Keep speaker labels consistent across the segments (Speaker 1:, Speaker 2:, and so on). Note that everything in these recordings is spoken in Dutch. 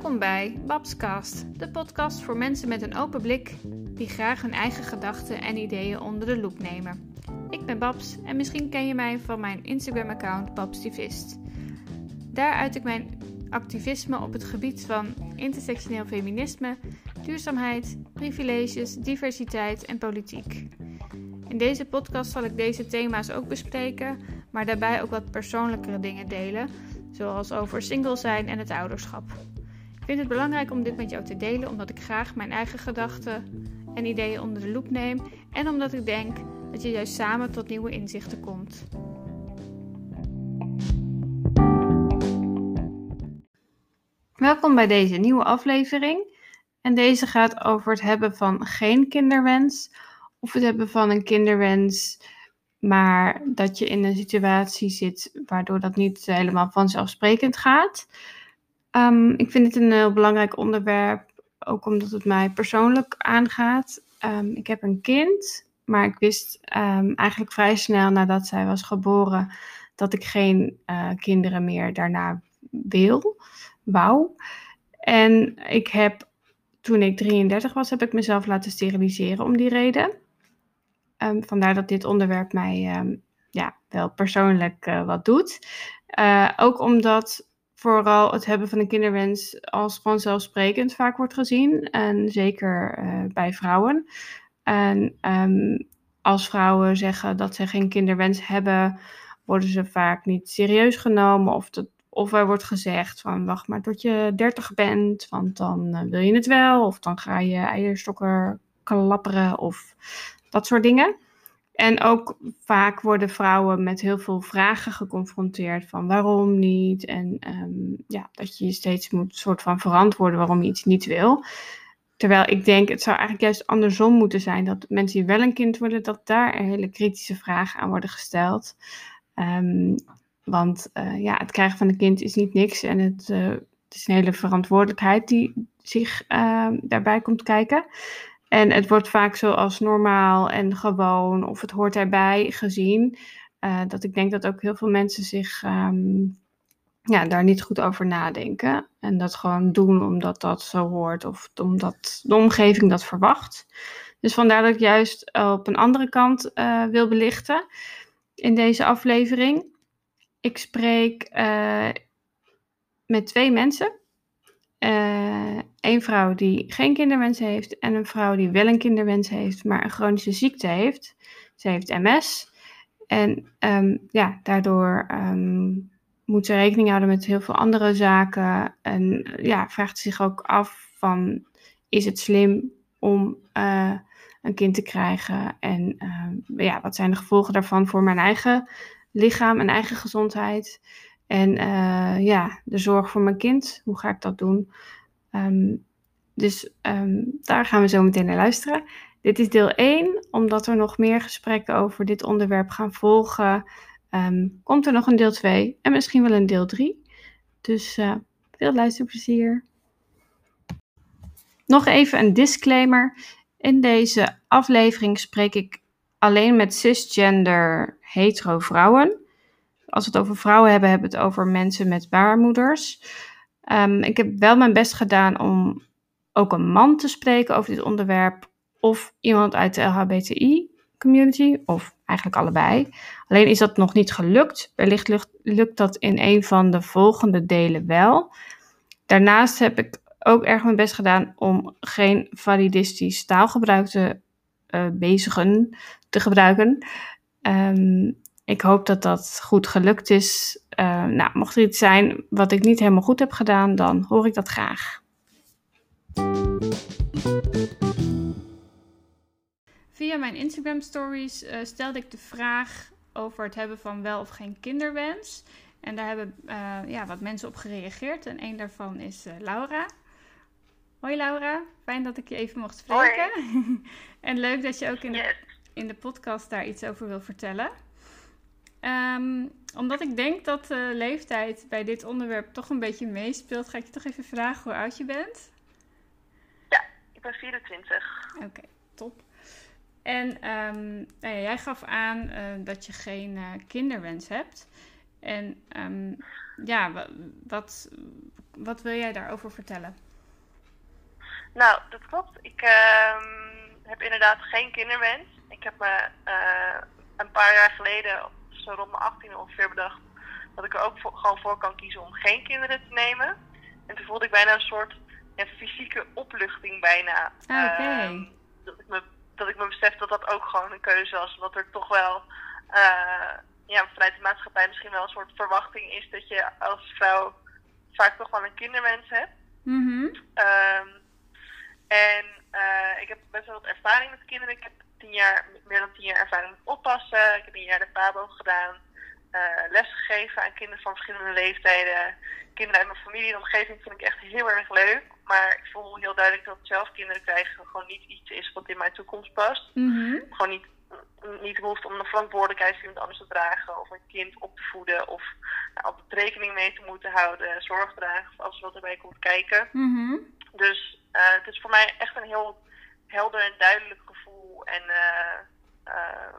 Speaker 1: Welkom bij Babscast, de podcast voor mensen met een open blik die graag hun eigen gedachten en ideeën onder de loep nemen. Ik ben Babs en misschien ken je mij van mijn Instagram-account Babstivist. Daar uit ik mijn activisme op het gebied van intersectioneel feminisme, duurzaamheid, privileges, diversiteit en politiek. In deze podcast zal ik deze thema's ook bespreken, maar daarbij ook wat persoonlijkere dingen delen, zoals over single zijn en het ouderschap. Vind het belangrijk om dit met jou te delen, omdat ik graag mijn eigen gedachten en ideeën onder de loep neem en omdat ik denk dat je juist samen tot nieuwe inzichten komt. Welkom bij deze nieuwe aflevering. En deze gaat over het hebben van geen kinderwens of het hebben van een kinderwens, maar dat je in een situatie zit waardoor dat niet helemaal vanzelfsprekend gaat. Um, ik vind het een heel belangrijk onderwerp, ook omdat het mij persoonlijk aangaat. Um, ik heb een kind, maar ik wist um, eigenlijk vrij snel nadat zij was geboren dat ik geen uh, kinderen meer daarna wil, wou. En ik heb, toen ik 33 was, heb ik mezelf laten steriliseren om die reden. Vandaar dat dit onderwerp mij ja, wel persoonlijk uh, wat doet. Ook omdat vooral het hebben van een kinderwens als vanzelfsprekend vaak wordt gezien. En zeker uh, bij vrouwen. En um, als vrouwen zeggen dat ze geen kinderwens hebben, worden ze vaak niet serieus genomen. Of, dat, of er wordt gezegd van wacht maar tot je 30 bent, want dan wil je het wel. Of dan ga je eierstokken klapperen of dat soort dingen. En ook vaak worden vrouwen met heel veel vragen geconfronteerd van waarom niet. En um, ja, dat je je steeds moet soort van verantwoorden waarom je iets niet wil. Terwijl ik denk, het zou eigenlijk juist andersom moeten zijn. Dat mensen die wel een kind willen, dat daar hele kritische vragen aan worden gesteld. Um, want uh, ja, het krijgen van een kind is niet niks. En het, uh, het is een hele verantwoordelijkheid die zich uh, daarbij komt kijken. En het wordt vaak zo als normaal en gewoon of het hoort erbij gezien. Uh, dat ik denk dat ook heel veel mensen zich um, ja, daar niet goed over nadenken. En dat gewoon doen omdat dat zo hoort of omdat de omgeving dat verwacht. Dus vandaar dat ik juist op een andere kant uh, wil belichten in deze aflevering. Ik spreek uh, met twee mensen. Uh, een vrouw die geen kinderwens heeft en een vrouw die wel een kinderwens heeft, maar een chronische ziekte heeft. Ze heeft MS. En um, ja, daardoor um, moet ze rekening houden met heel veel andere zaken. En ja, vraagt zich ook af van, is het slim om uh, een kind te krijgen? En uh, ja, wat zijn de gevolgen daarvan voor mijn eigen lichaam en eigen gezondheid? En uh, ja, de zorg voor mijn kind, hoe ga ik dat doen? Um, dus um, daar gaan we zo meteen naar luisteren. Dit is deel 1, omdat er nog meer gesprekken over dit onderwerp gaan volgen. Um, komt er nog een deel 2 en misschien wel een deel 3. Dus uh, veel luisterplezier. Nog even een disclaimer. In deze aflevering spreek ik alleen met cisgender hetero vrouwen. Als we het over vrouwen hebben, hebben we het over mensen met baarmoeders. Um, ik heb wel mijn best gedaan om ook een man te spreken over dit onderwerp. Of iemand uit de LHBTI-community. Of eigenlijk allebei. Alleen is dat nog niet gelukt. Wellicht lukt, lukt dat in een van de volgende delen wel. Daarnaast heb ik ook erg mijn best gedaan om geen validistisch taalgebruik te uh, bezigen te gebruiken. Um, ik hoop dat dat goed gelukt is. Uh, nou, mocht er iets zijn wat ik niet helemaal goed heb gedaan, dan hoor ik dat graag. Via mijn Instagram stories uh, stelde ik de vraag over het hebben van wel of geen kinderwens. En daar hebben uh, ja, wat mensen op gereageerd. En een daarvan is Laura. Hoi Laura, fijn dat ik je even mocht spreken. en leuk dat je ook in de, in de podcast daar iets over wil vertellen. Um, omdat ik denk dat de leeftijd bij dit onderwerp toch een beetje meespeelt, ga ik je toch even vragen hoe oud je bent?
Speaker 2: Ja, ik ben 24.
Speaker 1: Oké, okay, top. En um, nou ja, jij gaf aan uh, dat je geen uh, kinderwens hebt. En um, ja, wat, wat wil jij daarover vertellen?
Speaker 2: Nou, dat klopt. Ik uh, heb inderdaad geen kinderwens. Ik heb me uh, een paar jaar geleden, zo rond mijn 18 ongeveer, bedacht dat ik er ook voor, gewoon voor kan kiezen om geen kinderen te nemen. En toen voelde ik bijna een soort ja, fysieke opluchting bijna.
Speaker 1: Ah.
Speaker 2: Uh, dat, ik me, dat ik me besef dat dat ook gewoon een keuze was. Wat er toch wel uh, ja, vanuit de maatschappij misschien wel een soort verwachting is dat je als vrouw vaak toch wel een kinderwens hebt.
Speaker 1: Mm
Speaker 2: um, en uh, ik heb best wel wat ervaring met kinderen. Ik heb tien jaar, meer dan tien jaar ervaring met oppassen. Ik heb een jaar de PABO gedaan. Uh, lesgegeven aan kinderen van verschillende leeftijden. Kinderen uit mijn familie en omgeving vind ik echt heel erg leuk. Maar ik voel heel duidelijk dat zelf kinderen krijgen gewoon niet iets is wat in mijn toekomst past.
Speaker 1: Mm
Speaker 2: Gewoon niet, niet hoeft om de verantwoordelijkheid voor iemand anders te dragen. Of een kind op te voeden. Of nou, altijd rekening mee te moeten houden. Zorg dragen of alles wat erbij komt kijken.
Speaker 1: Mm
Speaker 2: Dus uh, het is voor mij echt een heel helder en duidelijk gevoel. En uh,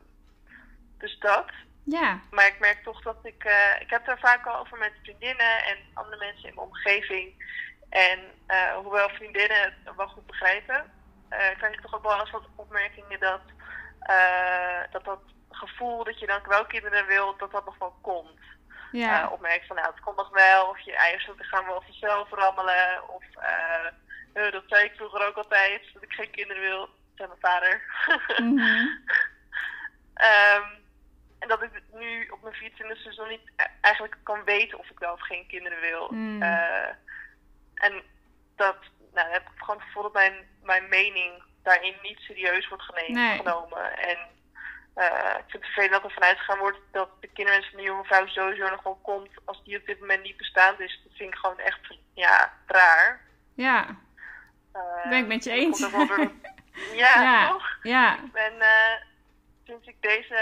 Speaker 2: dus dat.
Speaker 1: Ja.
Speaker 2: Maar ik merk toch dat ik. Uh, ik heb er vaak al over met vriendinnen en andere mensen in mijn omgeving. En uh, hoewel vriendinnen het wel goed begrijpen, uh, krijg ik toch ook wel eens wat opmerkingen dat, dat dat gevoel dat je dan wel kinderen wilt, dat dat nog wel komt.
Speaker 1: Ja.
Speaker 2: opmerk van nou, het komt nog wel, of je eierstokken gaan wel vanzelf rammelen, of dat zei ik vroeger ook altijd, dat ik geen kinderen wil, zei mijn vader.
Speaker 1: Mm -hmm.
Speaker 2: um, en dat ik nu op mijn 24 seizoen niet eigenlijk kan weten of ik wel of geen kinderen wil.
Speaker 1: Mm.
Speaker 2: Uh, en dat, nou, heb ik gewoon het gevoel dat mijn, mijn mening daarin niet serieus wordt genomen.
Speaker 1: Nee.
Speaker 2: genomen. En uh, ik vind het vervelend dat er vanuit gegaan wordt dat de kinderwens van de jonge vrouw sowieso nog wel komt als die op dit moment niet bestaat. Dus dat vind ik gewoon echt, ja, raar.
Speaker 1: Ja,
Speaker 2: uh,
Speaker 1: ben ik met je eens.
Speaker 2: ja,
Speaker 1: ja,
Speaker 2: toch?
Speaker 1: Ja.
Speaker 2: Ik ben, uh, sinds ik deze,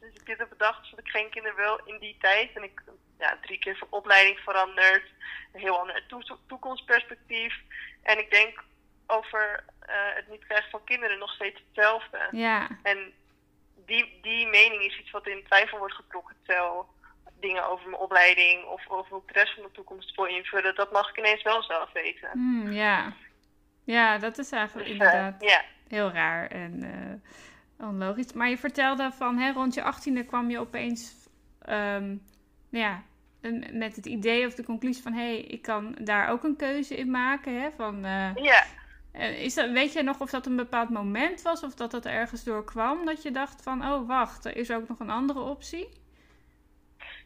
Speaker 2: sinds ik dit heb bedacht, dat ik geen kinderen wil in die tijd. En ik ja, drie keer van opleiding veranderd. Een heel ander to toekomstperspectief. En ik denk over uh, het niet krijgen van kinderen nog steeds hetzelfde.
Speaker 1: Ja.
Speaker 2: En die, die mening is iets wat in twijfel wordt getrokken. Terwijl dingen over mijn opleiding of over hoe ik de rest van de toekomst wil invullen, dat mag ik ineens wel zelf weten.
Speaker 1: Mm, ja. Ja, dat is eigenlijk
Speaker 2: Dus,
Speaker 1: inderdaad
Speaker 2: uh, ja.
Speaker 1: heel raar en uh, onlogisch. Maar je vertelde van hè, rond je achttiende kwam je opeens um, ja, met het idee of de conclusie van hé, hey, ik kan daar ook een keuze in maken. Hè, van, uh,
Speaker 2: ja.
Speaker 1: Is dat, weet je nog of dat een bepaald moment was of dat dat ergens door kwam dat je dacht van oh wacht, er is ook nog een andere optie?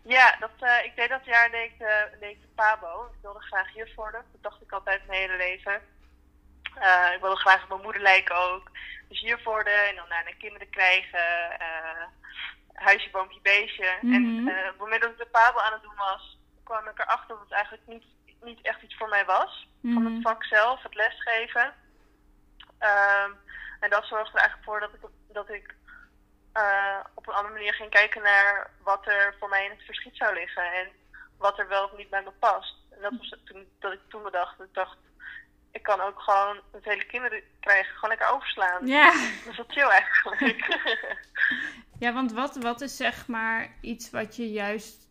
Speaker 2: Ja, dat, uh, ik deed dat jaar deed de, deed de PABO. Ik wilde graag juf worden. Dat dacht ik altijd mijn hele leven. Uh, ik wilde graag op mijn moeder lijken ook. Dus worden en dan naar kinderen krijgen. Uh, huisje, boompje, beestje.
Speaker 1: Mm
Speaker 2: -hmm. En op het moment dat ik de PABO aan het doen was, kwam ik erachter dat het eigenlijk niet, niet echt iets voor mij was.
Speaker 1: Mm -hmm.
Speaker 2: Van het vak zelf, het lesgeven. Um, en dat zorgde er eigenlijk voor dat ik, dat ik uh, op een andere manier ging kijken naar wat er voor mij in het verschiet zou liggen. En wat er wel of niet bij me past. En dat was toen dat ik toen bedacht. Ik dacht, ik kan ook gewoon met hele kinderen krijgen, gewoon lekker overslaan.
Speaker 1: Ja.
Speaker 2: Dat is wel chill eigenlijk.
Speaker 1: ja, want wat, wat is zeg maar iets wat je juist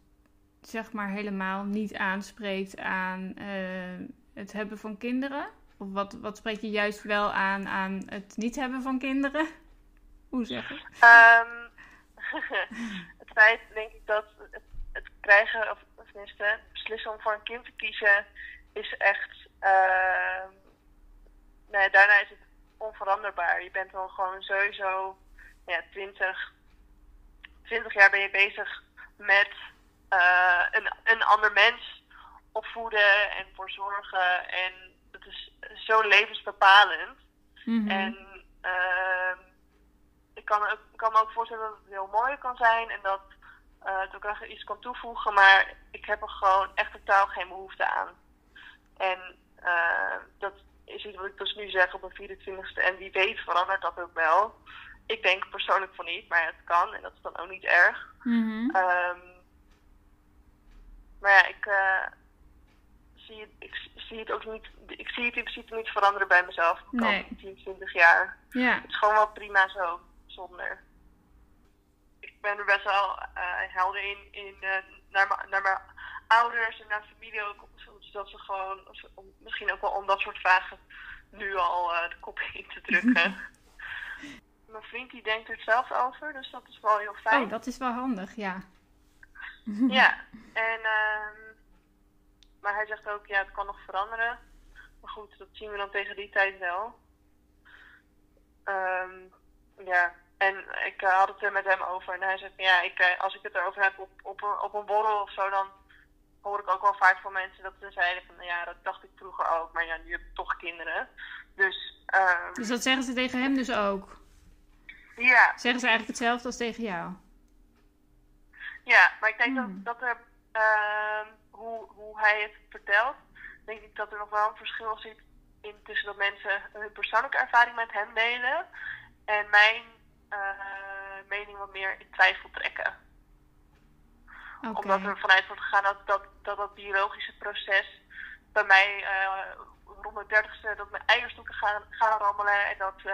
Speaker 1: zeg maar helemaal niet aanspreekt aan uh, het hebben van kinderen? Of wat, wat spreek je juist wel aan aan het niet hebben van kinderen? Hoe zeg je?
Speaker 2: Um, het feit, denk ik, dat het, het krijgen, of tenminste, beslissen om voor een kind te kiezen, is echt. Uh, nee, daarna is het onveranderbaar. Je bent dan gewoon sowieso ja, 20, 20 jaar ben je bezig met uh, een, een ander mens opvoeden en voor zorgen. En het is zo levensbepalend.
Speaker 1: Mm -hmm.
Speaker 2: En uh, ik kan, ik kan me ook voorstellen dat het heel mooi kan zijn en dat uh, het ook nog iets kan toevoegen, maar ik heb er gewoon echt totaal geen behoefte aan. En uh, dat is iets wat ik dus nu zeg op mijn 24ste en wie weet verandert dat ook wel. Ik denk persoonlijk van niet, maar het kan en dat is dan ook niet erg.
Speaker 1: Mm -hmm.
Speaker 2: um, maar ja, ik, uh, zie het, ik zie het ook niet, ik zie het in principe niet veranderen bij mezelf de
Speaker 1: Nee.
Speaker 2: komende 10, 20 jaar.
Speaker 1: Ja.
Speaker 2: Het is gewoon wel prima zo, zonder. Ik ben er best wel helder in, in naar, naar mijn ouders en naar familie ook. Zodat ze gewoon, misschien ook wel om dat soort vragen nu al de kop in te drukken. mijn vriend die denkt er zelf over, dus dat is wel heel fijn.
Speaker 1: Oh, dat is wel handig, ja.
Speaker 2: ja, en, uh, maar hij zegt ook, ja, het kan nog veranderen. Maar goed, dat zien we dan tegen die tijd wel. Um, ja, en ik uh, had het er met hem over. En hij zegt, ja, ik, uh, als ik het erover heb op, op, op een borrel of zo, dan hoor ik ook wel vaak van mensen dat ze zeiden van, ja, dat dacht ik vroeger ook. Maar ja, nu heb ik toch kinderen. Dus, um,
Speaker 1: dus dat zeggen ze tegen hem dus ook?
Speaker 2: Ja.
Speaker 1: Zeggen ze eigenlijk hetzelfde als tegen jou?
Speaker 2: Ja, maar ik denk dat, hmm. dat er, uh, hoe, hoe hij het vertelt, denk ik dat er nog wel een verschil zit in tussen dat mensen hun persoonlijke ervaring met hem delen en mijn uh, mening wat meer in twijfel trekken. Okay. Omdat er vanuit wordt gegaan dat dat, dat, dat biologische proces bij mij uh, rond de dertigste dat mijn eierstokken gaan, gaan rammelen en dat, uh,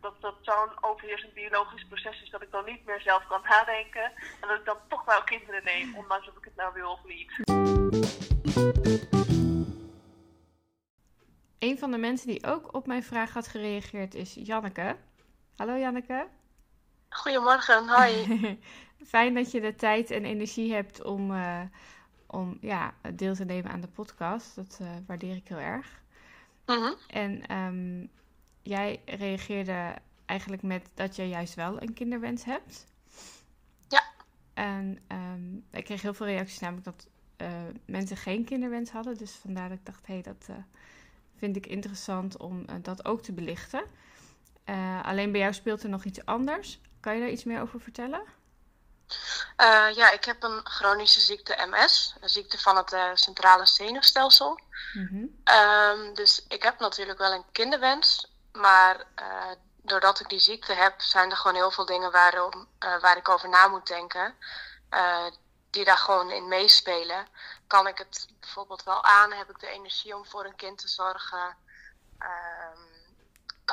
Speaker 2: dat dat zo'n overheersend biologisch proces is dat ik dan niet meer zelf kan nadenken. En dat ik dan toch wel kinderen neem, ondanks of ik het nou wil of niet.
Speaker 1: Een van de mensen die ook op mijn vraag had gereageerd is Janneke. Hallo Janneke.
Speaker 3: Goedemorgen, hoi.
Speaker 1: Fijn dat je de tijd en energie hebt om, uh, om ja, deel te nemen aan de podcast. Dat uh, waardeer ik heel erg.
Speaker 3: -huh.
Speaker 1: En um, jij reageerde eigenlijk met dat je juist wel een kinderwens hebt.
Speaker 3: Ja.
Speaker 1: En um, ik kreeg heel veel reacties, namelijk dat uh, mensen geen kinderwens hadden. Dus vandaar dat ik dacht, hé, hey, dat uh, vind ik interessant om uh, dat ook te belichten. alleen bij jou speelt er nog iets anders. Kan je daar iets meer over vertellen?
Speaker 3: Ja, ik heb een chronische ziekte MS, een ziekte van het centrale zenuwstelsel.
Speaker 1: Mm -hmm.
Speaker 3: um, dus ik heb natuurlijk wel een kinderwens, maar uh, doordat ik die ziekte heb, zijn er gewoon heel veel dingen waarom, waar ik over na moet denken. Die daar gewoon in meespelen. Kan ik het bijvoorbeeld wel aan? Heb ik de energie om voor een kind te zorgen? Um,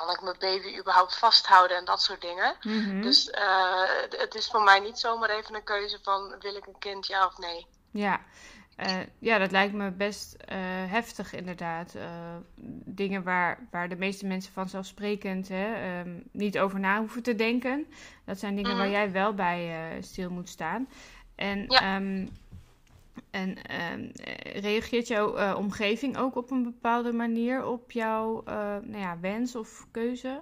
Speaker 3: kan ik mijn baby überhaupt vasthouden en dat soort dingen.
Speaker 1: Mm -hmm.
Speaker 3: Dus het is voor mij niet zomaar even een keuze van wil ik een kind ja of nee.
Speaker 1: Ja, uh, ja, dat lijkt me best uh, heftig inderdaad. Dingen waar, waar de meeste mensen vanzelfsprekend hè, um, niet over na hoeven te denken. Dat zijn dingen mm -hmm. waar jij wel bij stil moet staan. En,
Speaker 3: ja.
Speaker 1: um, en um, reageert jouw omgeving ook op een bepaalde manier op jouw nou ja, wens of keuze?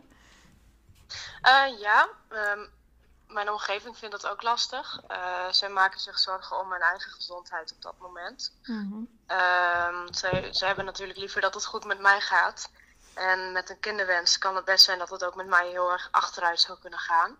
Speaker 3: ja, mijn omgeving vindt dat ook lastig. Zij maken zich zorgen om hun eigen gezondheid op dat moment. Zij, zij hebben natuurlijk liever dat het goed met mij gaat. En met een kinderwens kan het best zijn dat het ook met mij heel erg achteruit zou kunnen gaan.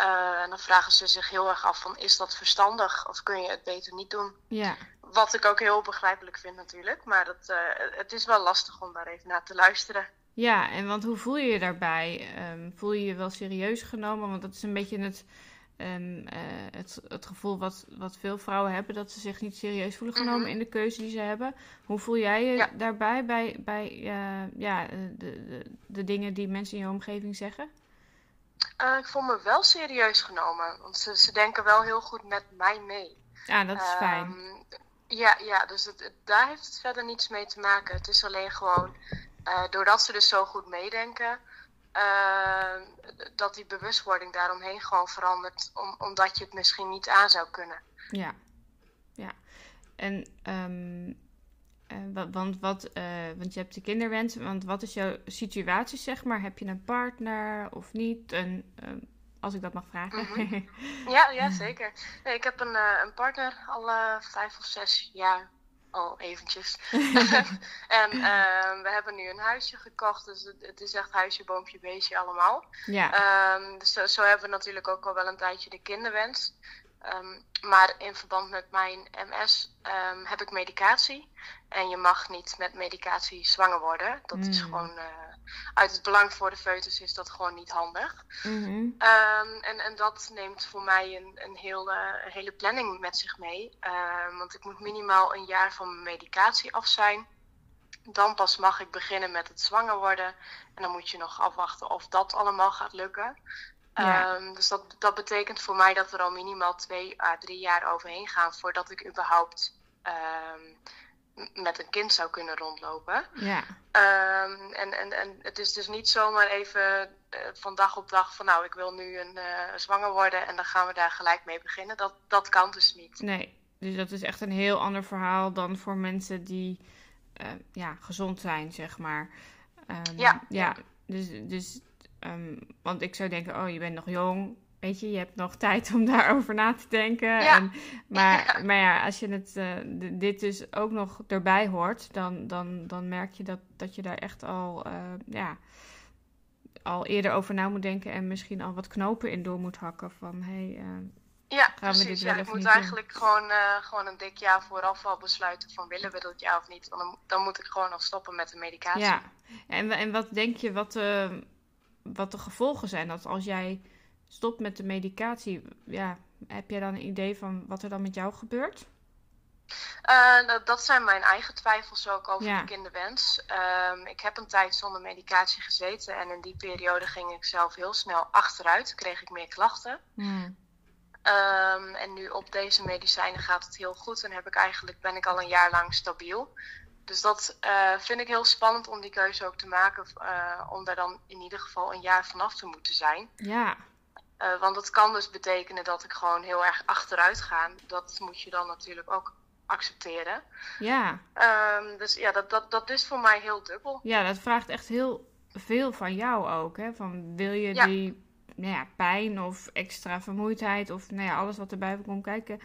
Speaker 3: Uh, en dan vragen ze zich heel erg af van is dat verstandig of kun je het beter niet doen?
Speaker 1: Ja.
Speaker 3: Wat ik ook heel begrijpelijk vind natuurlijk. Maar dat, uh, het is wel lastig om daar even naar te luisteren.
Speaker 1: Ja, en want hoe voel je je daarbij? Um, voel je je wel serieus genomen? Want dat is een beetje het, um, uh, het, het gevoel wat, wat veel vrouwen hebben, dat ze zich niet serieus voelen genomen mm -hmm. in de keuze die ze hebben. Hoe voel jij je
Speaker 3: ja.
Speaker 1: daarbij bij, bij ja, de, de, de dingen die mensen in je omgeving zeggen?
Speaker 3: Uh, ik voel me wel serieus genomen, want ze, ze denken wel heel goed met mij mee.
Speaker 1: Ja, dat is um, fijn.
Speaker 3: Ja, ja dus het, het, daar heeft het verder niets mee te maken. Het is alleen gewoon uh, doordat ze dus zo goed meedenken, uh, dat die bewustwording daaromheen gewoon verandert, om, omdat je het misschien niet aan zou kunnen.
Speaker 1: Ja, ja. En, um, uh, want, wat, want je hebt de kinderwens, want wat is jouw situatie, zeg maar? Heb je een partner of niet? En, als ik dat mag vragen.
Speaker 3: Mm -hmm. ja, ja, zeker. Nee, ik heb een, een partner al vijf of zes jaar al eventjes. en uh, we hebben nu een huisje gekocht, dus het, het, is echt huisje, boompje, beestje allemaal.
Speaker 1: Ja.
Speaker 3: Um, dus zo, zo, hebben we natuurlijk ook al wel een tijdje de kinderwens. Um, maar in verband met mijn MS um, heb ik medicatie. En je mag niet met medicatie zwanger worden. Dat mm. is gewoon uh, uit het belang voor de foetus is dat gewoon niet handig.
Speaker 1: Mm -hmm.
Speaker 3: en, en dat neemt voor mij een, een, heel, uh, een hele planning met zich mee. want ik moet minimaal een jaar van mijn medicatie af zijn. Dan pas mag ik beginnen met het zwanger worden. En dan moet je nog afwachten of dat allemaal gaat lukken.
Speaker 1: Ja.
Speaker 3: Ehm, dus dat, dat betekent voor mij dat er al minimaal twee à drie jaar overheen gaan voordat ik überhaupt ehm, met een kind zou kunnen rondlopen.
Speaker 1: Ja.
Speaker 3: Ehm, en, en, en het is dus niet zomaar even eh, van dag op dag van nou, ik wil nu een eh, zwanger worden en dan gaan we daar gelijk mee beginnen. Dat, dat kan dus niet.
Speaker 1: Nee. Dus dat is echt een heel ander verhaal dan voor mensen die eh, ja, gezond zijn, zeg maar.
Speaker 3: Ja.
Speaker 1: Ja. Dus, dus ehm, want ik zou denken, oh, je bent nog jong. Weet je, je hebt nog tijd om daarover na te denken.
Speaker 3: Ja.
Speaker 1: En, maar,
Speaker 3: Ja.
Speaker 1: maar ja, als je het, eh, dit dus ook nog erbij hoort, dan, dan, dan merk je dat, dat je daar echt al, eh, ja, al eerder over na moet denken en misschien al wat knopen in door moet hakken. Van hey, eh,
Speaker 3: Ja,
Speaker 1: we dit
Speaker 3: precies. Ja, ik moet
Speaker 1: doen?
Speaker 3: eigenlijk gewoon, gewoon een dik jaar vooraf al besluiten van willen we dat ja of niet. Want dan, dan moet ik gewoon nog stoppen met de medicatie.
Speaker 1: ja. En, en wat denk je, wat, wat de gevolgen zijn? Dat als jij stopt met de medicatie, ja, heb jij dan een idee van wat er dan met jou gebeurt?
Speaker 3: Eh, dat, dat zijn mijn eigen twijfels ook over
Speaker 1: Ja.
Speaker 3: de kinderwens. Ehm, ik heb een tijd zonder medicatie gezeten en in die periode ging ik zelf heel snel achteruit, kreeg ik meer klachten.
Speaker 1: Hmm.
Speaker 3: Ehm, en nu op deze medicijnen gaat het heel goed en heb ik eigenlijk, ben ik al een jaar lang stabiel. Dus dat eh, vind ik heel spannend om die keuze ook te maken, eh, om daar dan in ieder geval een jaar vanaf te moeten zijn.
Speaker 1: Ja,
Speaker 3: Eh, want het kan dus betekenen dat ik gewoon heel erg achteruit ga. Dat moet je dan natuurlijk ook accepteren.
Speaker 1: ja.
Speaker 3: Ehm, dus ja, dat, dat, dat is voor mij heel dubbel.
Speaker 1: Ja, dat vraagt echt heel veel van jou ook. Hè? Van wil je
Speaker 3: Ja.
Speaker 1: die nou ja, pijn of extra vermoeidheid of nou ja, alles wat erbij komt kijken.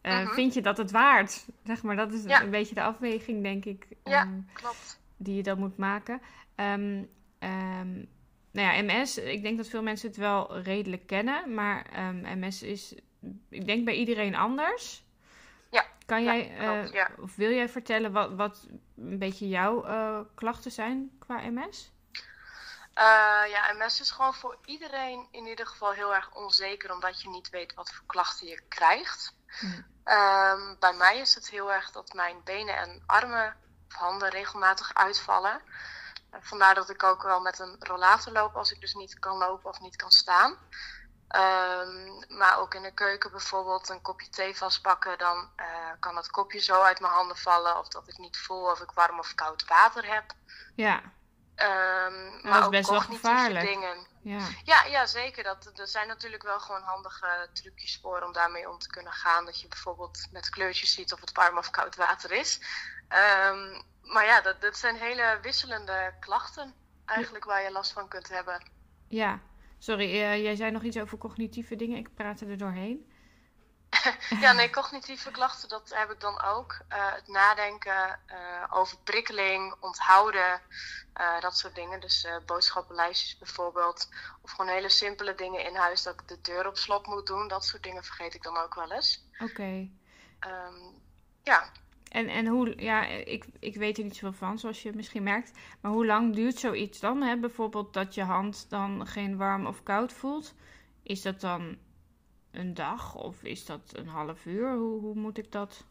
Speaker 1: Eh,
Speaker 3: Mhm.
Speaker 1: Vind je dat het waard? Zeg maar, dat is
Speaker 3: Ja.
Speaker 1: een beetje de afweging, denk ik,
Speaker 3: Ja.
Speaker 1: ehm,
Speaker 3: Klopt.
Speaker 1: die je dan moet maken. Ehm, nou ja, MS, ik denk dat veel mensen het wel redelijk kennen, maar MS is, ik denk bij iedereen anders.
Speaker 3: Ja.
Speaker 1: Kan jij, eh,
Speaker 3: klopt, ja.
Speaker 1: of wil jij vertellen wat, wat een beetje jouw eh, klachten zijn qua MS?
Speaker 3: Eh, ja, MS is gewoon voor iedereen in ieder geval heel erg onzeker, omdat je niet weet wat voor klachten je krijgt. Ehm, bij mij is het heel erg dat mijn benen en armen of handen regelmatig uitvallen. Vandaar dat ik ook wel met een rollator loop als ik dus niet kan lopen of niet kan staan. Ehm, maar ook in de keuken bijvoorbeeld een kopje thee vastpakken, dan eh, kan het kopje zo uit mijn handen vallen. Of dat ik niet voel of ik warm of koud water heb.
Speaker 1: Ja,
Speaker 3: Ehm,
Speaker 1: is
Speaker 3: maar ook
Speaker 1: best wel
Speaker 3: cognitieve
Speaker 1: gevaarlijk.
Speaker 3: dingen.
Speaker 1: Ja.
Speaker 3: Ja, ja zeker. Dat, er zijn natuurlijk wel gewoon handige trucjes voor om daarmee om te kunnen gaan. Dat je bijvoorbeeld met kleurtjes ziet of het warm of koud water is. Ehm, maar ja, dat, dat zijn hele wisselende klachten eigenlijk waar je last van kunt hebben.
Speaker 1: ja. Sorry, eh, jij zei nog iets over cognitieve dingen. Ik praatte er doorheen.
Speaker 3: Ja, nee, cognitieve klachten, dat heb ik dan ook. Eh, het nadenken uh, over prikkeling, onthouden, uh, dat soort dingen. Dus boodschappenlijstjes bijvoorbeeld. Of gewoon hele simpele dingen in huis, dat ik de deur op slot moet doen. Dat soort dingen vergeet ik dan ook wel eens.
Speaker 1: Oké. Okay.
Speaker 3: Um, ja.
Speaker 1: En, en hoe, ja, ik, ik weet er niet zoveel van, zoals je misschien merkt. Maar hoe lang duurt zoiets dan? Hè? Bijvoorbeeld dat je hand dan geen warm of koud voelt. Is dat dan een dag of is dat een half uur? Hoe, hoe moet ik dat?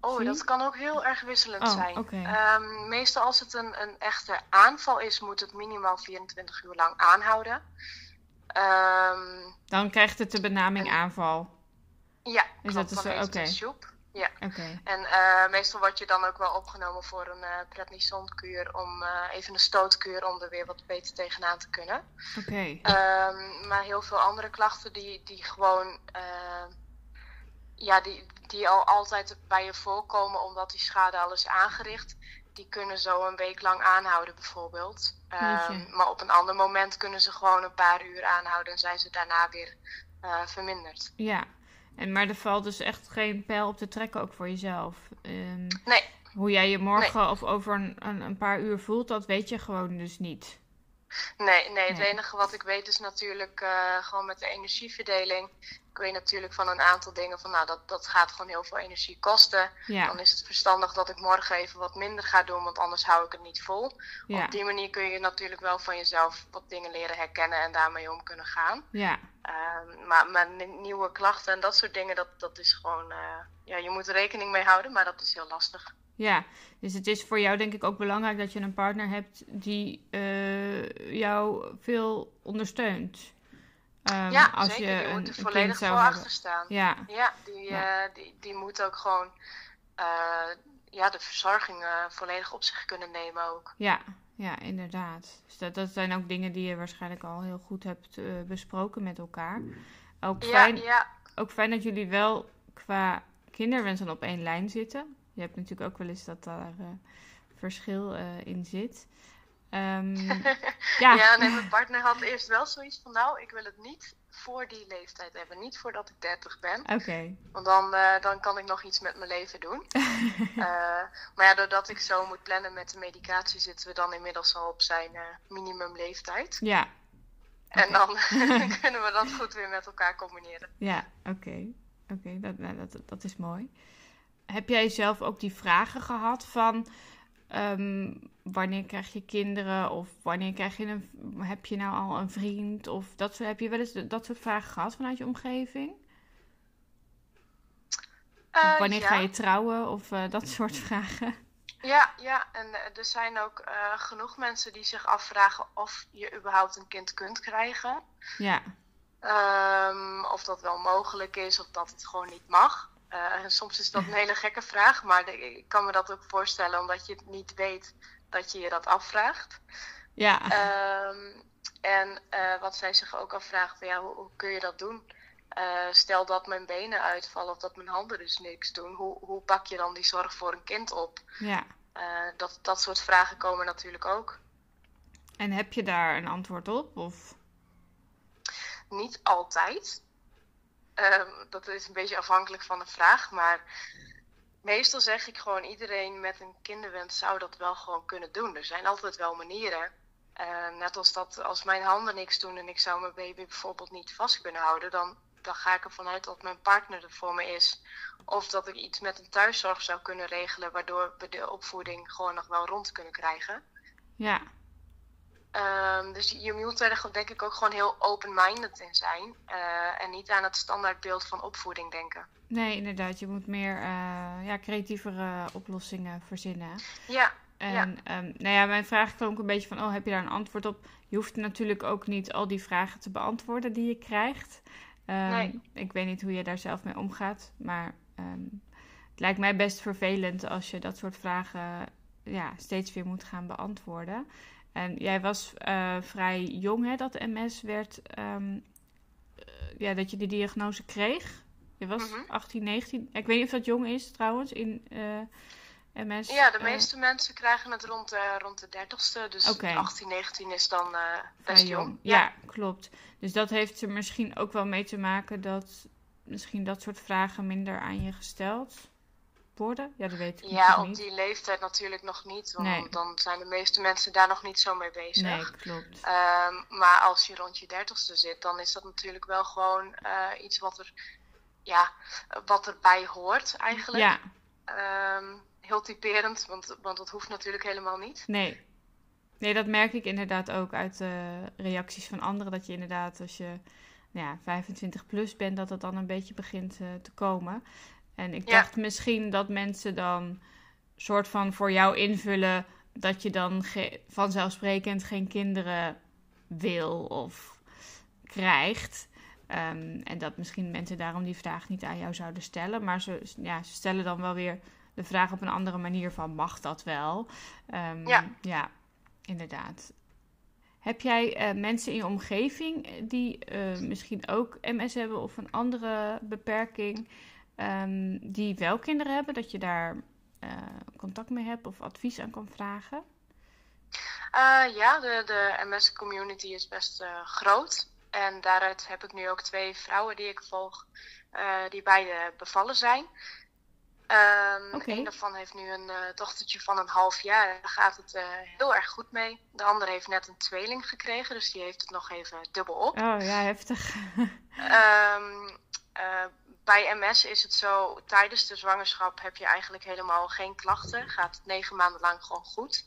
Speaker 3: Oh,
Speaker 1: zien?
Speaker 3: dat kan ook heel erg wisselend
Speaker 1: Oh,
Speaker 3: zijn.
Speaker 1: okay.
Speaker 3: Um, meestal als het een, een echte aanval is, moet het minimaal 24 uur lang aanhouden. Um,
Speaker 1: dan krijgt het de benaming en, aanval.
Speaker 3: Ja,
Speaker 1: is
Speaker 3: klopt,
Speaker 1: dat
Speaker 3: dan
Speaker 1: dus,
Speaker 3: oké. Okay. Ja.
Speaker 1: Okay.
Speaker 3: En uh, meestal word je dan ook wel opgenomen voor een uh, prednisonkuur om uh, even een stootkuur om er weer wat beter tegenaan te kunnen.
Speaker 1: Oké.
Speaker 3: Okay. Um, maar heel veel andere klachten die, die gewoon uh, ja, die, die al altijd bij je voorkomen omdat die schade al is aangericht, die kunnen zo een week lang aanhouden bijvoorbeeld. Um, maar op een ander moment kunnen ze gewoon een paar uur aanhouden en zijn ze daarna weer verminderd.
Speaker 1: Ja. En, maar er valt dus echt geen pijl op te trekken, ook voor jezelf. Um,
Speaker 3: nee.
Speaker 1: Hoe jij je morgen nee. of over een, een, een, paar uur voelt, dat weet je gewoon dus niet.
Speaker 3: Nee, nee het nee. enige wat ik weet is natuurlijk uh, gewoon met de energieverdeling. Ik weet natuurlijk van een aantal dingen van, nou, dat, dat gaat gewoon heel veel energie kosten.
Speaker 1: Ja.
Speaker 3: Dan is het verstandig dat ik morgen even wat minder ga doen, want anders hou ik het niet vol.
Speaker 1: Ja.
Speaker 3: Op die manier kun je natuurlijk wel van jezelf wat dingen leren herkennen en daarmee om kunnen gaan.
Speaker 1: Ja.
Speaker 3: Uh, maar, maar nieuwe klachten en dat soort dingen, dat, dat is gewoon, uh, ja, je moet er rekening mee houden, maar dat is heel lastig.
Speaker 1: Ja, dus het is voor jou denk ik ook belangrijk dat je een partner hebt die uh, jou veel ondersteunt. Um,
Speaker 3: ja,
Speaker 1: als
Speaker 3: zeker.
Speaker 1: je
Speaker 3: die
Speaker 1: een,
Speaker 3: moet er volledig voor achter staan.
Speaker 1: Ja,
Speaker 3: Ja, die,
Speaker 1: Ja.
Speaker 3: eh, die, die moet ook gewoon eh, ja, de verzorging volledig op zich kunnen nemen ook.
Speaker 1: ja, ja, inderdaad. Dus dat, dat zijn ook dingen die je waarschijnlijk al heel goed hebt eh, besproken met elkaar. Ook fijn,
Speaker 3: ja,
Speaker 1: ook fijn dat jullie wel qua kinderwensen op één lijn zitten. Je hebt natuurlijk ook wel eens dat daar verschil in zit. Ehm, ja,
Speaker 3: ja. nee, mijn partner had eerst wel zoiets van, nou, ik wil het niet voor die leeftijd hebben. Niet voordat ik 30 ben.
Speaker 1: oké.
Speaker 3: Want dan, eh, dan kan ik nog iets met mijn leven doen. Eh, maar ja, doordat ik zo moet plannen met de medicatie, zitten we dan inmiddels al op zijn eh, minimumleeftijd.
Speaker 1: Ja,
Speaker 3: En dan kunnen we dat goed weer met elkaar combineren.
Speaker 1: ja, oké. Oké, dat, nou, dat, dat is mooi. Heb jij zelf ook die vragen gehad van ehm, wanneer krijg je kinderen of wanneer krijg je een, heb je nou al een vriend of dat soort, heb je wel eens dat soort vragen gehad vanuit je omgeving?
Speaker 3: Eh,
Speaker 1: wanneer
Speaker 3: ja.
Speaker 1: ga je trouwen of eh, dat soort vragen?
Speaker 3: Ja, ja, en eh, er zijn ook genoeg mensen die zich afvragen of je überhaupt een kind kunt krijgen.
Speaker 1: Ja,
Speaker 3: Ehm, of dat wel mogelijk is of dat het gewoon niet mag. Eh, soms is dat een hele gekke vraag, maar de- ik kan me dat ook voorstellen omdat je het niet weet dat je je dat afvraagt.
Speaker 1: ja,
Speaker 3: Ehm, en eh, wat zij zich ook van, ja, hoe, hoe kun je dat doen? Eh, stel dat mijn benen uitvallen of dat mijn handen dus niks doen. Hoe, hoe pak je dan die zorg voor een kind op?
Speaker 1: ja.
Speaker 3: Dat, dat soort vragen komen natuurlijk ook.
Speaker 1: En heb je daar een antwoord op? Of?
Speaker 3: Niet altijd. Ehm, dat is een beetje afhankelijk van de vraag. Maar meestal zeg ik gewoon: iedereen met een kinderwens zou dat wel gewoon kunnen doen. Er zijn altijd wel manieren. Eh, net als dat als mijn handen niks doen en ik zou mijn baby bijvoorbeeld niet vast kunnen houden, dan, dan ga ik ervan uit dat mijn partner er voor me is. Of dat ik iets met een thuiszorg zou kunnen regelen, waardoor we de opvoeding gewoon nog wel rond kunnen krijgen.
Speaker 1: Ja,
Speaker 3: Ehm, dus je moet er denk ik ook gewoon heel open-minded in zijn. eh, en niet aan het standaardbeeld van opvoeding denken.
Speaker 1: nee, inderdaad. Je moet meer eh, ja, creatievere oplossingen verzinnen.
Speaker 3: Ja,
Speaker 1: En
Speaker 3: Ja.
Speaker 1: ehm, nou ja, mijn vraag klonk een beetje van, oh, heb je daar een antwoord op? Je hoeft natuurlijk ook niet al die vragen te beantwoorden die je krijgt. Ehm,
Speaker 3: Nee.
Speaker 1: Ik weet niet hoe je daar zelf mee omgaat, maar het lijkt mij best vervelend als je dat soort vragen ja, steeds weer moet gaan beantwoorden. En jij was eh, vrij jong, hè, dat MS werd, eh, ja, dat je die diagnose kreeg. Je was
Speaker 3: Mhm.
Speaker 1: 18, 19. Ik weet niet of dat jong is trouwens in eh, MS.
Speaker 3: ja de meeste mensen krijgen het rond de, rond de 30ste. Dus
Speaker 1: Oké.
Speaker 3: 18, 19 is dan
Speaker 1: Vrij
Speaker 3: best jong.
Speaker 1: Ja. klopt. Dus dat heeft er misschien ook wel mee te maken dat misschien dat soort vragen minder aan je gesteld worden. Ja, dat weet ik
Speaker 3: Ja,
Speaker 1: natuurlijk
Speaker 3: op die leeftijd natuurlijk nog niet. Want
Speaker 1: Nee.
Speaker 3: dan zijn de meeste mensen daar nog niet zo mee bezig.
Speaker 1: Nee, klopt.
Speaker 3: Ehm, maar als je rond je dertigste zit, dan is dat natuurlijk wel gewoon eh, iets wat er, ja, wat erbij hoort eigenlijk.
Speaker 1: Ja,
Speaker 3: Ehm, heel typerend, want, want dat hoeft natuurlijk helemaal niet.
Speaker 1: nee. Nee, dat merk ik inderdaad ook uit de reacties van anderen. Dat je inderdaad, als je nou ja, 25 plus bent, dat het dan een beetje begint eh, te komen. En ik
Speaker 3: Ja.
Speaker 1: dacht misschien dat mensen dan soort van voor jou invullen dat je dan ge- vanzelfsprekend geen kinderen wil of krijgt. Ehm, en dat misschien mensen daarom die vraag niet aan jou zouden stellen. Maar ze, ja, ze stellen dan wel weer de vraag op een andere manier van mag dat wel? Ehm,
Speaker 3: Ja.
Speaker 1: ja, inderdaad. Heb jij eh, mensen in je omgeving die eh, misschien ook MS hebben of een andere beperking, ehm, die wel kinderen hebben, dat je daar eh, contact mee hebt of advies aan kan vragen?
Speaker 3: Eh, ja, de, de MS-community is best eh, groot. En daaruit heb ik nu ook twee vrouwen die ik volg, die beide bevallen zijn. Ehm
Speaker 1: Oké.
Speaker 3: Een daarvan heeft nu een dochtertje van een half jaar. Daar gaat het heel erg goed mee. De andere heeft net een tweeling gekregen, dus die heeft het nog even dubbel op.
Speaker 1: Oh ja, heftig.
Speaker 3: Ehm, eh, bij MS is het zo, tijdens de zwangerschap heb je eigenlijk helemaal geen klachten. Gaat het negen maanden lang gewoon goed.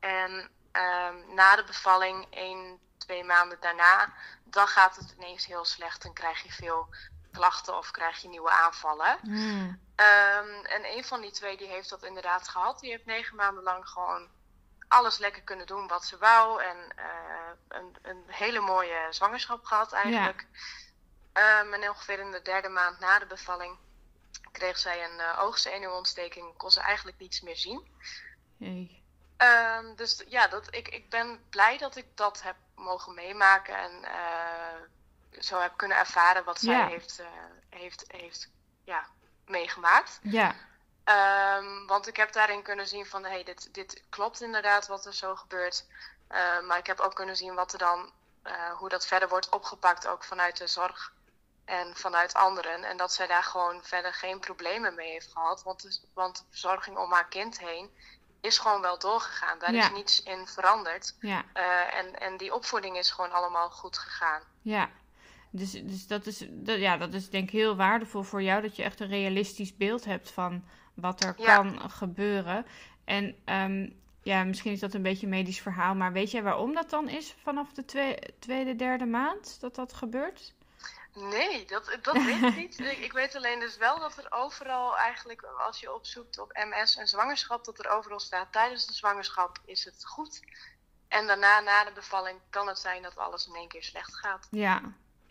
Speaker 3: En ehm, na de bevalling, één, twee maanden daarna, dan gaat het ineens heel slecht en krijg je veel klachten of krijg je nieuwe aanvallen.
Speaker 1: Hmm,
Speaker 3: Ehm, en een van die twee die heeft dat inderdaad gehad. Die heeft negen maanden lang gewoon alles lekker kunnen doen wat ze wou. En een, een, hele mooie zwangerschap gehad eigenlijk. Um, en ongeveer in de derde maand na de bevalling kreeg zij een uh, oogzenuwontsteking. Kon ze eigenlijk niets meer zien.
Speaker 1: Hey.
Speaker 3: Um, dus ja, dat, ik, ik ben blij dat ik dat heb mogen meemaken. En uh, zo heb kunnen ervaren wat zij heeft, uh, heeft, heeft ja, meegemaakt.
Speaker 1: Ja.
Speaker 3: Um, want ik heb daarin kunnen zien van, hey, dit, dit klopt inderdaad wat er zo gebeurt. Uh, maar ik heb ook kunnen zien wat er dan, hoe dat verder wordt opgepakt, ook vanuit de zorg en vanuit anderen. En dat zij daar gewoon verder geen problemen mee heeft gehad. Want de, want de verzorging om haar kind heen is gewoon wel doorgegaan. Daar is niets in veranderd.
Speaker 1: Ja.
Speaker 3: Uh, en, en die opvoeding is gewoon allemaal goed gegaan.
Speaker 1: Ja. Dus, dus dat, is, dat, ja, dat is denk ik heel waardevol voor jou. Dat je echt een realistisch beeld hebt van wat er ja. kan gebeuren. En um, ja, misschien is dat een beetje een medisch verhaal. Maar weet jij waarom dat dan is vanaf de tweede, derde maand dat dat gebeurt?
Speaker 3: Nee, dat, dat weet ik niet. Ik weet alleen dus wel dat er overal eigenlijk, als je opzoekt op MS en zwangerschap, dat er overal staat tijdens de zwangerschap is het goed. En daarna, na de bevalling, kan het zijn dat alles in één keer slecht gaat.
Speaker 1: Ja.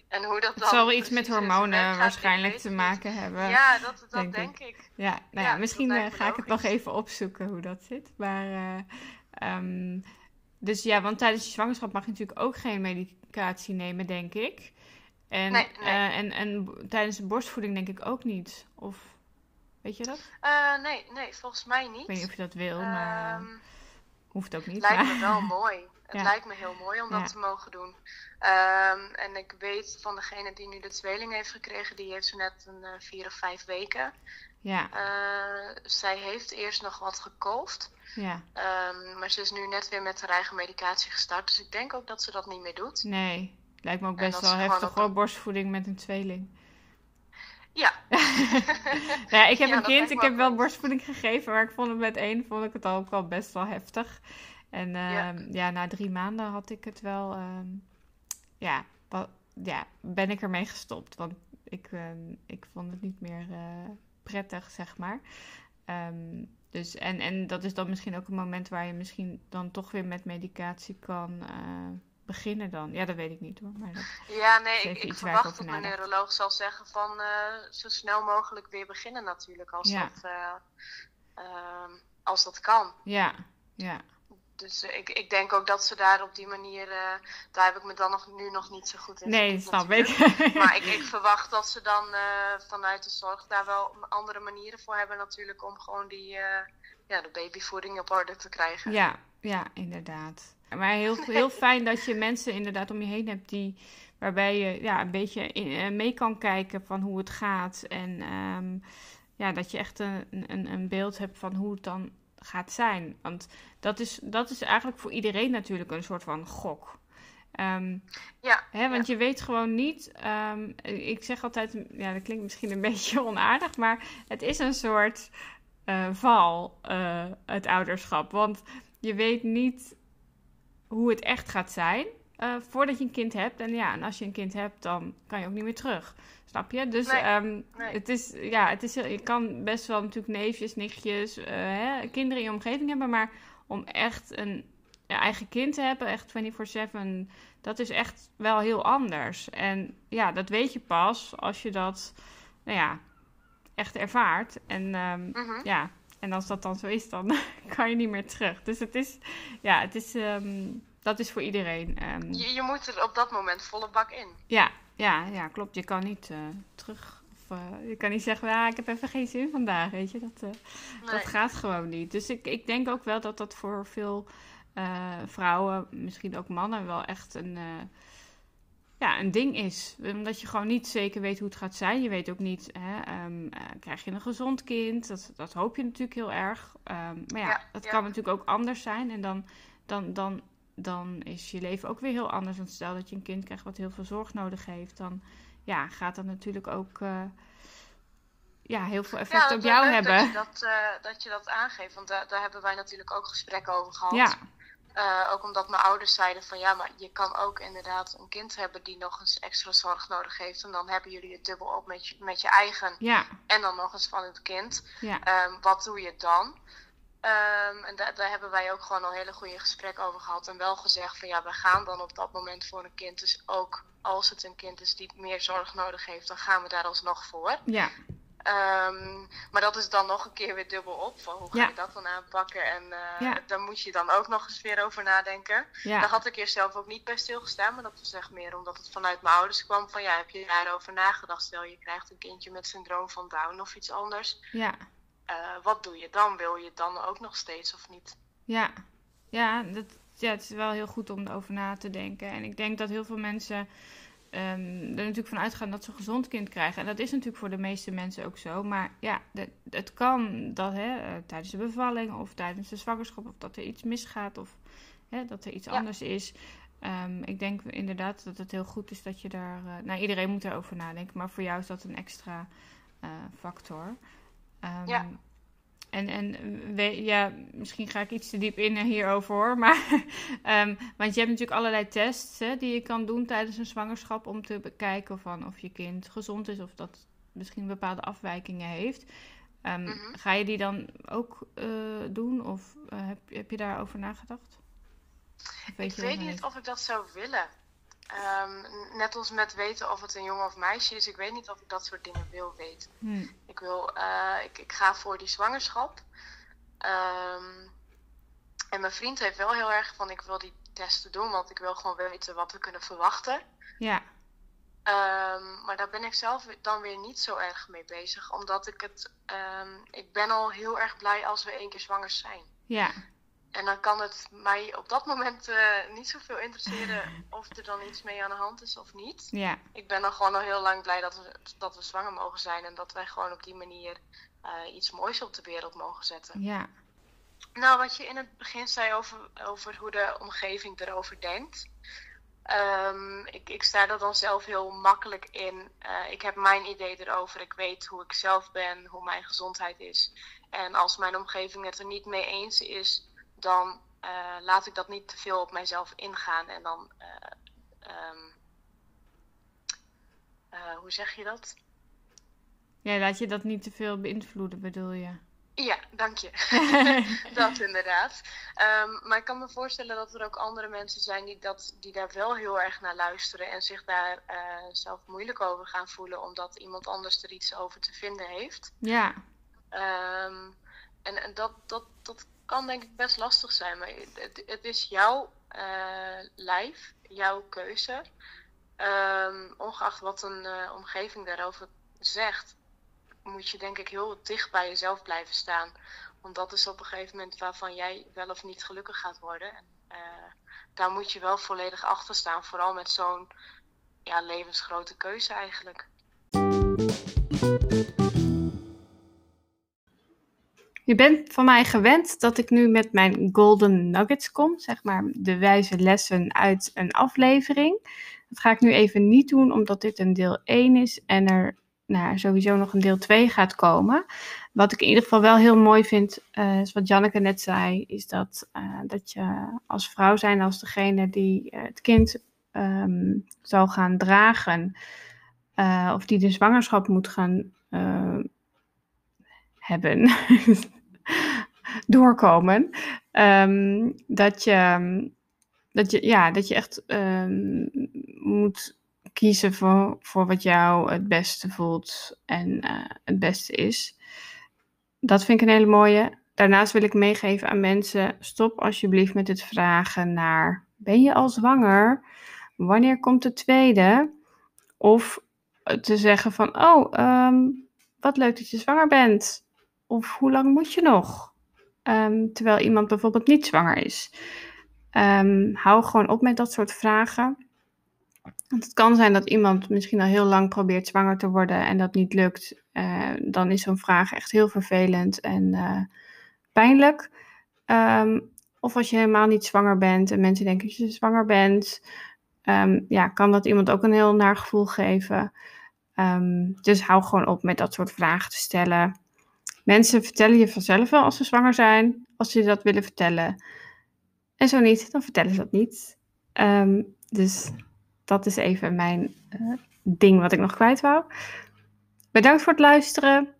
Speaker 3: En hoe dat dan.
Speaker 1: Het zal iets met hormonen waarschijnlijk te maken hebben.
Speaker 3: Ja, dat, dat denk, ik.
Speaker 1: Ja, nou ja, misschien uh, ga ik het nog even opzoeken hoe dat zit. Maar. Uh, um, dus ja, want tijdens je zwangerschap mag je natuurlijk ook geen medicatie nemen, denk ik. En,
Speaker 3: nee, nee.
Speaker 1: Uh, en, en tijdens de borstvoeding denk ik ook niet. Of weet je dat?
Speaker 3: Uh, nee, nee, volgens mij niet.
Speaker 1: Ik weet niet of je dat wil, maar um, hoeft ook niet.
Speaker 3: Het lijkt
Speaker 1: maar...
Speaker 3: me wel mooi. Het ja. lijkt me heel mooi om dat te mogen doen. Um, en ik weet van degene die nu de tweeling heeft gekregen, die heeft ze net een uh, vier of vijf weken.
Speaker 1: Ja.
Speaker 3: Uh, zij heeft eerst nog wat gekolfd.
Speaker 1: Ja.
Speaker 3: Um, maar ze is nu net weer met haar eigen medicatie gestart. Dus ik denk ook dat ze dat niet meer doet.
Speaker 1: Nee, lijkt me ook best wel heftig hoor, borstvoeding met een tweeling.
Speaker 3: Ja.
Speaker 1: nou ja, ik heb ja, een kind, ik heb wel goed. borstvoeding gegeven, maar ik vond het met één vond ik het ook wel best wel heftig. En uh, ja. ja. na drie maanden had ik het wel, uh, ja, wat, ja, ben ik ermee gestopt. Want ik, uh, ik vond het niet meer eh, prettig, zeg maar. Um, dus, en, en dat is dan misschien ook een moment waar je misschien dan toch weer met medicatie kan uh, beginnen dan. Ja, dat weet ik niet hoor. Maar dat
Speaker 3: ja, nee, ik, ik verwacht dat mijn neuroloog zal zeggen van uh, zo snel mogelijk weer beginnen natuurlijk als,
Speaker 1: ja.
Speaker 3: dat, uh, uh, als dat kan.
Speaker 1: Ja, ja.
Speaker 3: Dus ik, ik denk ook dat ze daar op die manier, daar heb ik me dan nog, nu nog niet zo goed in
Speaker 1: Nee, snap ik.
Speaker 3: maar ik, ik verwacht dat ze dan vanuit de zorg daar wel andere manieren voor hebben natuurlijk om gewoon die, ja, de babyvoeding op orde te krijgen.
Speaker 1: Ja, ja, inderdaad. Maar heel, heel fijn dat je mensen inderdaad om je heen hebt die, waarbij je ja, een beetje in, mee kan kijken van hoe het gaat. En um, ja, dat je echt een, een, een beeld hebt van hoe het dan gaat zijn. Want dat is, dat is eigenlijk voor iedereen natuurlijk een soort van gok. Um,
Speaker 3: ja,
Speaker 1: hè, want
Speaker 3: ja.
Speaker 1: je weet gewoon niet. Um, ik zeg altijd, ja, dat klinkt misschien een beetje onaardig, maar het is een soort uh, val, uh, het ouderschap. Want je weet niet hoe het echt gaat zijn uh, voordat je een kind hebt. En ja, en als je een kind hebt, dan kan je ook niet meer terug. Snap je? Dus
Speaker 3: nee,
Speaker 1: um, nee. het is, ja, het is, je kan best wel natuurlijk neefjes, nichtjes, hè, kinderen in je omgeving hebben, maar om echt een eigen kind te hebben, echt 24/7, dat is echt wel heel anders. En ja, dat weet je pas als je dat, nou ja, echt ervaart. En um,
Speaker 3: mm -hmm.
Speaker 1: ja, en als dat dan zo is, dan kan je niet meer terug. Dus het is, ja, het is, um, dat is voor iedereen. Um,
Speaker 3: je, je, moet er op dat moment volle bak in.
Speaker 1: Ja, ja, ja klopt. Je kan niet uh, terug. Of, uh, je kan niet zeggen, ja, ik heb even geen zin vandaag, weet je. Dat, uh, nee. dat gaat gewoon niet. Dus ik, ik denk ook wel dat dat voor veel vrouwen, misschien ook mannen, wel echt een ja, een ding is. Omdat je gewoon niet zeker weet hoe het gaat zijn. Je weet ook niet, hè, um, uh, krijg je een gezond kind? Dat, dat hoop je natuurlijk heel erg. Um, maar ja,
Speaker 3: ja
Speaker 1: dat
Speaker 3: ja.
Speaker 1: kan natuurlijk ook anders zijn. En dan, dan, dan, dan is je leven ook weer heel anders. Want stel dat je een kind krijgt wat heel veel zorg nodig heeft, dan ja, gaat dat natuurlijk ook uh, ja, heel veel effect
Speaker 3: ja,
Speaker 1: op jou hebben.
Speaker 3: Dat je dat, uh, dat je dat aangeeft. Want daar, daar hebben wij natuurlijk ook gesprekken over gehad.
Speaker 1: Ja.
Speaker 3: Uh, ook omdat mijn ouders zeiden van ja, maar je kan ook inderdaad een kind hebben die nog eens extra zorg nodig heeft. En dan hebben jullie het dubbel op met je, met je eigen.
Speaker 1: Ja.
Speaker 3: En dan nog eens van het kind.
Speaker 1: Ja.
Speaker 3: Um, wat doe je dan? Ehm, en da- daar hebben wij ook gewoon al hele goede gesprekken over gehad. En wel gezegd van ja, we gaan dan op dat moment voor een kind. Dus ook als het een kind is die meer zorg nodig heeft, dan gaan we daar alsnog voor.
Speaker 1: Ja,
Speaker 3: Ehm, maar dat is dan nog een keer weer dubbel op. Van hoe ga
Speaker 1: Ja.
Speaker 3: je dat dan aanpakken? En
Speaker 1: Ja.
Speaker 3: daar moet je dan ook nog eens weer over nadenken. Daar had ik eerst zelf ook niet bij stilgestaan. Maar dat was echt meer omdat het vanuit mijn ouders kwam. Van ja, heb je daarover nagedacht? Stel je krijgt een kindje met syndroom van Down of iets anders.
Speaker 1: ja,
Speaker 3: Eh, wat doe je dan? Wil je het dan ook nog steeds of niet?
Speaker 1: ja. Ja, dat, ja, het is wel heel goed om erover na te denken. En ik denk dat heel veel mensen ehm, er natuurlijk van uitgaan dat ze een gezond kind krijgen. En dat is natuurlijk voor de meeste mensen ook zo. Maar ja, de- het kan dat hè, eh, tijdens de bevalling of tijdens de zwangerschap... of dat er iets misgaat of hè, dat er iets
Speaker 3: Ja.
Speaker 1: anders is. Ehm, ik denk inderdaad dat het heel goed is dat je daar... eh, nou, iedereen moet erover nadenken. Maar voor jou is dat een extra eh, factor. Ehm,
Speaker 3: Ja.
Speaker 1: En, en we- ja, misschien ga ik iets te diep in hierover hoor. Maar, ehm, want je hebt natuurlijk allerlei tests hè, die je kan doen tijdens een zwangerschap om te bekijken van of je kind gezond is of dat misschien bepaalde afwijkingen heeft. Ehm,
Speaker 3: Mhm.
Speaker 1: Ga je die dan ook eh, doen of eh, heb, heb je daarover nagedacht?
Speaker 3: Ik weet niet of ik dat zou willen. Ehm, net als met weten of het een jongen of meisje is. Ik weet niet of ik dat soort dingen wil weten.
Speaker 1: Hm,
Speaker 3: Ik, wil, eh, ik, ik ga voor die zwangerschap. Ehm, en mijn vriend heeft wel heel erg van ik wil die testen doen, want ik wil gewoon weten wat we kunnen verwachten.
Speaker 1: Ja,
Speaker 3: Ehm, maar daar ben ik zelf dan weer niet zo erg mee bezig, omdat ik het. ik ben al heel erg blij als we één keer zwanger zijn.
Speaker 1: ja,
Speaker 3: En dan kan het mij op dat moment eh, niet zoveel interesseren of er dan iets mee aan de hand is of niet.
Speaker 1: ja,
Speaker 3: Ik ben dan gewoon al heel lang blij dat we, dat we zwanger mogen zijn en dat wij gewoon op die manier eh, iets moois op de wereld mogen zetten.
Speaker 1: ja,
Speaker 3: Nou, wat je in het begin zei over, over hoe de omgeving erover denkt. Ehm, ik, ik sta er dan zelf heel makkelijk in. Eh, ik heb mijn idee erover. Ik weet hoe ik zelf ben, hoe mijn gezondheid is. En als mijn omgeving het er niet mee eens is, dan eh, laat ik dat niet te veel op mijzelf ingaan. En dan, eh, ehm, eh, hoe zeg je dat?
Speaker 1: ja. Laat je dat niet te veel beïnvloeden, bedoel je?
Speaker 3: Ja, dank je. dat inderdaad. Ehm, maar ik kan me voorstellen dat er ook andere mensen zijn die, dat, die daar wel heel erg naar luisteren en zich daar zelf moeilijk over gaan voelen omdat iemand anders er iets over te vinden heeft.
Speaker 1: Ja,
Speaker 3: Ehm, en en dat, dat, dat kan denk ik best lastig zijn, maar het, het is jouw eh, lijf, jouw keuze. Ehm, ongeacht wat een eh, omgeving daarover zegt, moet je denk ik heel dicht bij jezelf blijven staan. Want dat is op een gegeven moment waarvan jij wel of niet gelukkig gaat worden. En, eh, daar moet je wel volledig achter staan, vooral met zo'n ja, levensgrote keuze eigenlijk.
Speaker 1: Je bent van mij gewend dat ik nu met mijn golden nuggets kom, zeg maar de wijze lessen uit een aflevering. Dat ga ik nu even niet doen, omdat dit een deel 1 is en er nou, sowieso nog een deel 2 gaat komen. Wat ik in ieder geval wel heel mooi vind, eh, is wat Janneke net zei, is dat, eh, dat je als vrouw zijn, als degene die eh, het kind ehm, zal gaan dragen, of die de zwangerschap moet gaan hebben, doorkomen, ehm, dat, je, dat, je, ja, dat je echt ehm, moet kiezen voor, voor wat jou het beste voelt en eh, het beste is. Dat vind ik een hele mooie. Daarnaast wil ik meegeven aan mensen: stop alsjeblieft met het vragen naar: ben je al zwanger? Wanneer komt de tweede? Of te zeggen van: oh, ehm, wat leuk dat je zwanger bent. Of hoe lang moet je nog? Ehm, terwijl iemand bijvoorbeeld niet zwanger is. Ehm, hou gewoon op met dat soort vragen. Want het kan zijn dat iemand misschien al heel lang probeert zwanger te worden en dat niet lukt. Eh, dan is zo'n vraag echt heel vervelend en eh, pijnlijk. Ehm, of als je helemaal niet zwanger bent en mensen denken dat je zwanger bent, ja, kan dat iemand ook een heel naar gevoel geven. Dus hou gewoon op met dat soort vragen te stellen. Mensen vertellen je vanzelf wel als ze zwanger zijn, als ze dat willen vertellen. En zo niet, dan vertellen ze dat niet. Ehm, dus dat is even mijn eh, ding wat ik nog kwijt wou. Bedankt voor het luisteren.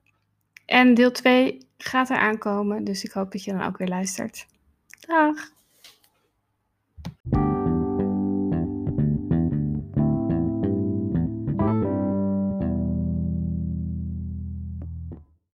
Speaker 1: En deel 2 gaat er aankomen. Dus ik hoop dat je dan ook weer luistert. Dag!